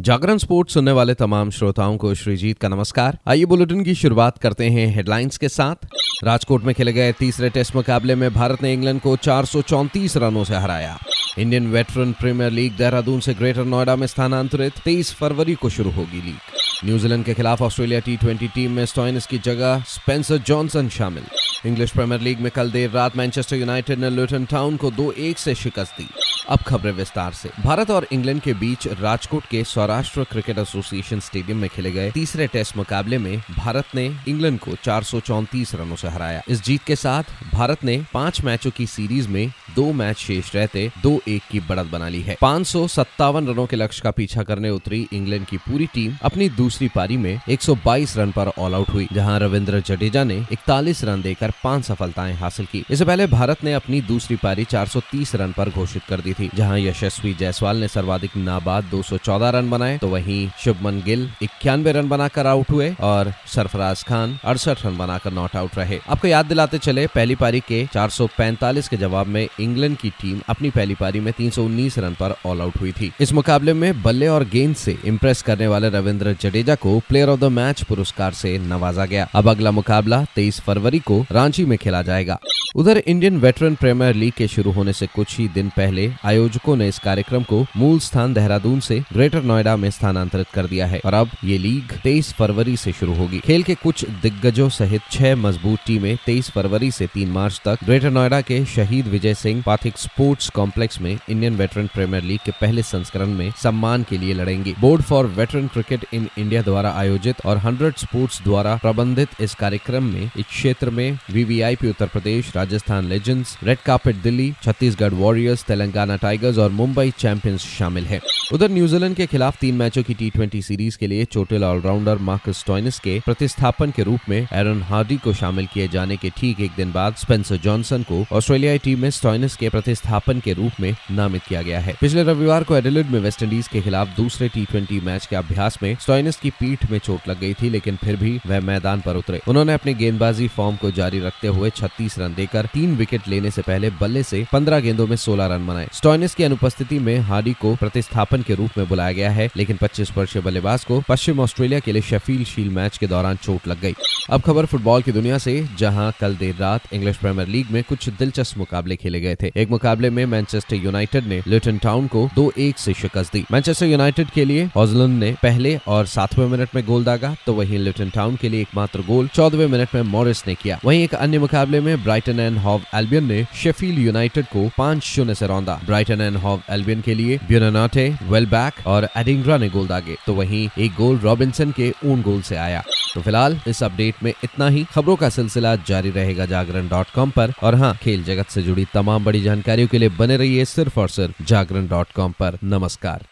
जागरण sports सुनने वाले तमाम श्रोताओं को श्रीजीत का नमस्कार। आइए बुलेटिन की शुरुआत करते हैं हेडलाइंस के साथ। राजकोट में खेले गए तीसरे टेस्ट मुकाबले में भारत ने इंग्लैंड को चार सौ चौंतीस रनों से हराया। Indian Veteran Premier League Dehradun से ग्रेटर नोएडा में स्थानांतरित 23 फरवरी को शुरू होगी लीग। न्यूजीलैंड के खिलाफ ऑस्ट्रेलिया टी टीम में स्टोइनिस की जगह स्पेंसर जॉनसन शामिल। इंग्लिश प्रीमियर लीग में कल देर रात मैनचेस्टर यूनाइटेड ने लुटन टाउन को दो एक से शिकस्त दी। अब खबरें विस्तार से। भारत और इंग्लैंड के बीच राजकोट के सौराष्ट्र क्रिकेट एसोसिएशन स्टेडियम में खेले गए तीसरे टेस्ट मुकाबले में भारत ने इंग्लैंड को चार रनों से हराया। इस जीत के साथ भारत ने पाँच मैचों की सीरीज़ में दो मैच शेष रहते दो एक की बढ़त बना ली है। पाँच रनों के लक्ष्य का पीछा करने उतरी इंग्लैंड की पूरी टीम अपनी दूसरी पारी में 122 रन पर ऑल आउट हुई, जहाँ रविंद्र जडेजा ने 41 रन देकर पाँच सफलताएँ हासिल की। इससे पहले भारत ने अपनी दूसरी पारी 430 रन पर घोषित कर दी थी, जहाँ यशस्वी जायसवाल ने सर्वाधिक नाबाद 214 रन बनाए। तो वहीं शुभमन गिल इक्यानवे रन बनाकर आउट हुए और सरफराज खान अड़सठ रन बनाकर नॉट आउट रहे। आपको याद दिलाते चले, पहली पारी के 445 के जवाब में इंग्लैंड की टीम अपनी पहली पारी में 319 रन पर ऑल आउट हुई थी। इस मुकाबले में बल्ले और गेंद से इम्प्रेस करने वाले रविंद्र जडेजा को प्लेयर ऑफ़ द मैच पुरस्कार से नवाजा गया। अब अगला मुकाबला तेईस फरवरी को रांची में खेला जाएगा। उधर इंडियन वेटरन प्रीमियर लीग के शुरू होने से कुछ ही दिन पहले आयोजकों ने इस कार्यक्रम को मूल स्थान देहरादून से ग्रेटर नोएडा में स्थानांतरित कर दिया है और अब ये लीग 23 फरवरी से शुरू होगी। खेल के कुछ दिग्गजों सहित छह मज़बूत टीमें 23 फरवरी से 3 मार्च तक ग्रेटर नोएडा के शहीद विजय सिंह पाथिक स्पोर्ट्स कॉम्प्लेक्स में इंडियन वेटरन प्रीमियर लीग के पहले संस्करण में सम्मान के लिए लड़ेंगी। Board for Veteran Cricket in India द्वारा आयोजित और हंड्रेड स्पोर्ट्स द्वारा प्रबंधित इस कार्यक्रम में इस क्षेत्र में VVIP Uttar Pradesh Rajasthan Legends Red Carpet Delhi Chhattisgarh Warriors Telangana Tigers और मुंबई चैंपियंस शामिल है। उधर न्यूजीलैंड के खिलाफ तीन मैचों की टी सीरीज़ के लिए चोटिल ऑलराउंडर मार्कस टॉइनिस के प्रतिस्थापन के रूप में एरन हार्डी को शामिल किए जाने के ठीक एक दिन बाद स्पेंसर जॉनसन को ऑस्ट्रेलियाई टीम में स्टॉइनिस के प्रतिस्थापन के रूप में नामित किया गया है। पिछले रविवार को एडिलेड में वेस्टइंडीज के खिलाफ दूसरे टी मैच के अभ्यास में स्टॉइनिस की पीठ में चोट लग गई थी, लेकिन फिर भी वह मैदान पर उतरे। उन्होंने अपनी गेंदबाजी फॉर्म को जारी रखते हुए छत्तीस रन देकर तीन विकेट लेने से पहले बल्ले से पंद्रह गेंदों में सोलह रन बनाए। स्टॉइनिस की अनुपस्थिति में हार्डी को प्रतिस्थापन के रूप में बुलाया गया है, लेकिन 25 वर्षीय बल्लेबाज को पश्चिम ऑस्ट्रेलिया के लिए शेफील्ड शील्ड मैच के दौरान चोट लग गई। अब खबर फुटबॉल की दुनिया से, जहाँ कल देर रात इंग्लिश प्रीमियर लीग में कुछ दिलचस्प मुकाबले खेले गए थे। एक मुकाबले में मैनचेस्टर यूनाइटेड ने लिटन टाउन को दो एक से शिकस्त दी। मैनचेस्टर यूनाइटेड के लिए हॉजलैंड ने पहले और सातवें मिनट में गोल दागा तो वहीं लिटन टाउन के लिए एकमात्र गोल चौदहवें मिनट में मॉरिस ने किया। वहीं एक अन्य मुकाबले में ब्राइटन एंड हॉव एल्बियन ने शेफील्ड यूनाइटेड को पाँच शून्य से रौंदा। ब्राइटन एंड हॉव एल्बियन के लिए ब्यूनाटे वेलबैक और एडिंग्रा ने गोल दागे तो वहीं एक गोल रॉबिन्सन के ऊन गोल से आया। तो फ़िलहाल इस अपडेट में इतना ही। खबरों का सिलसिला जारी रहेगा जागरण डॉट कॉम पर। और हाँ खेल जगत से जुड़ी तमाम बड़ी जानकारियों के लिए बने रहिए सिर्फ़ और सिर्फ़ जागरण डॉट कॉम पर। नमस्कार।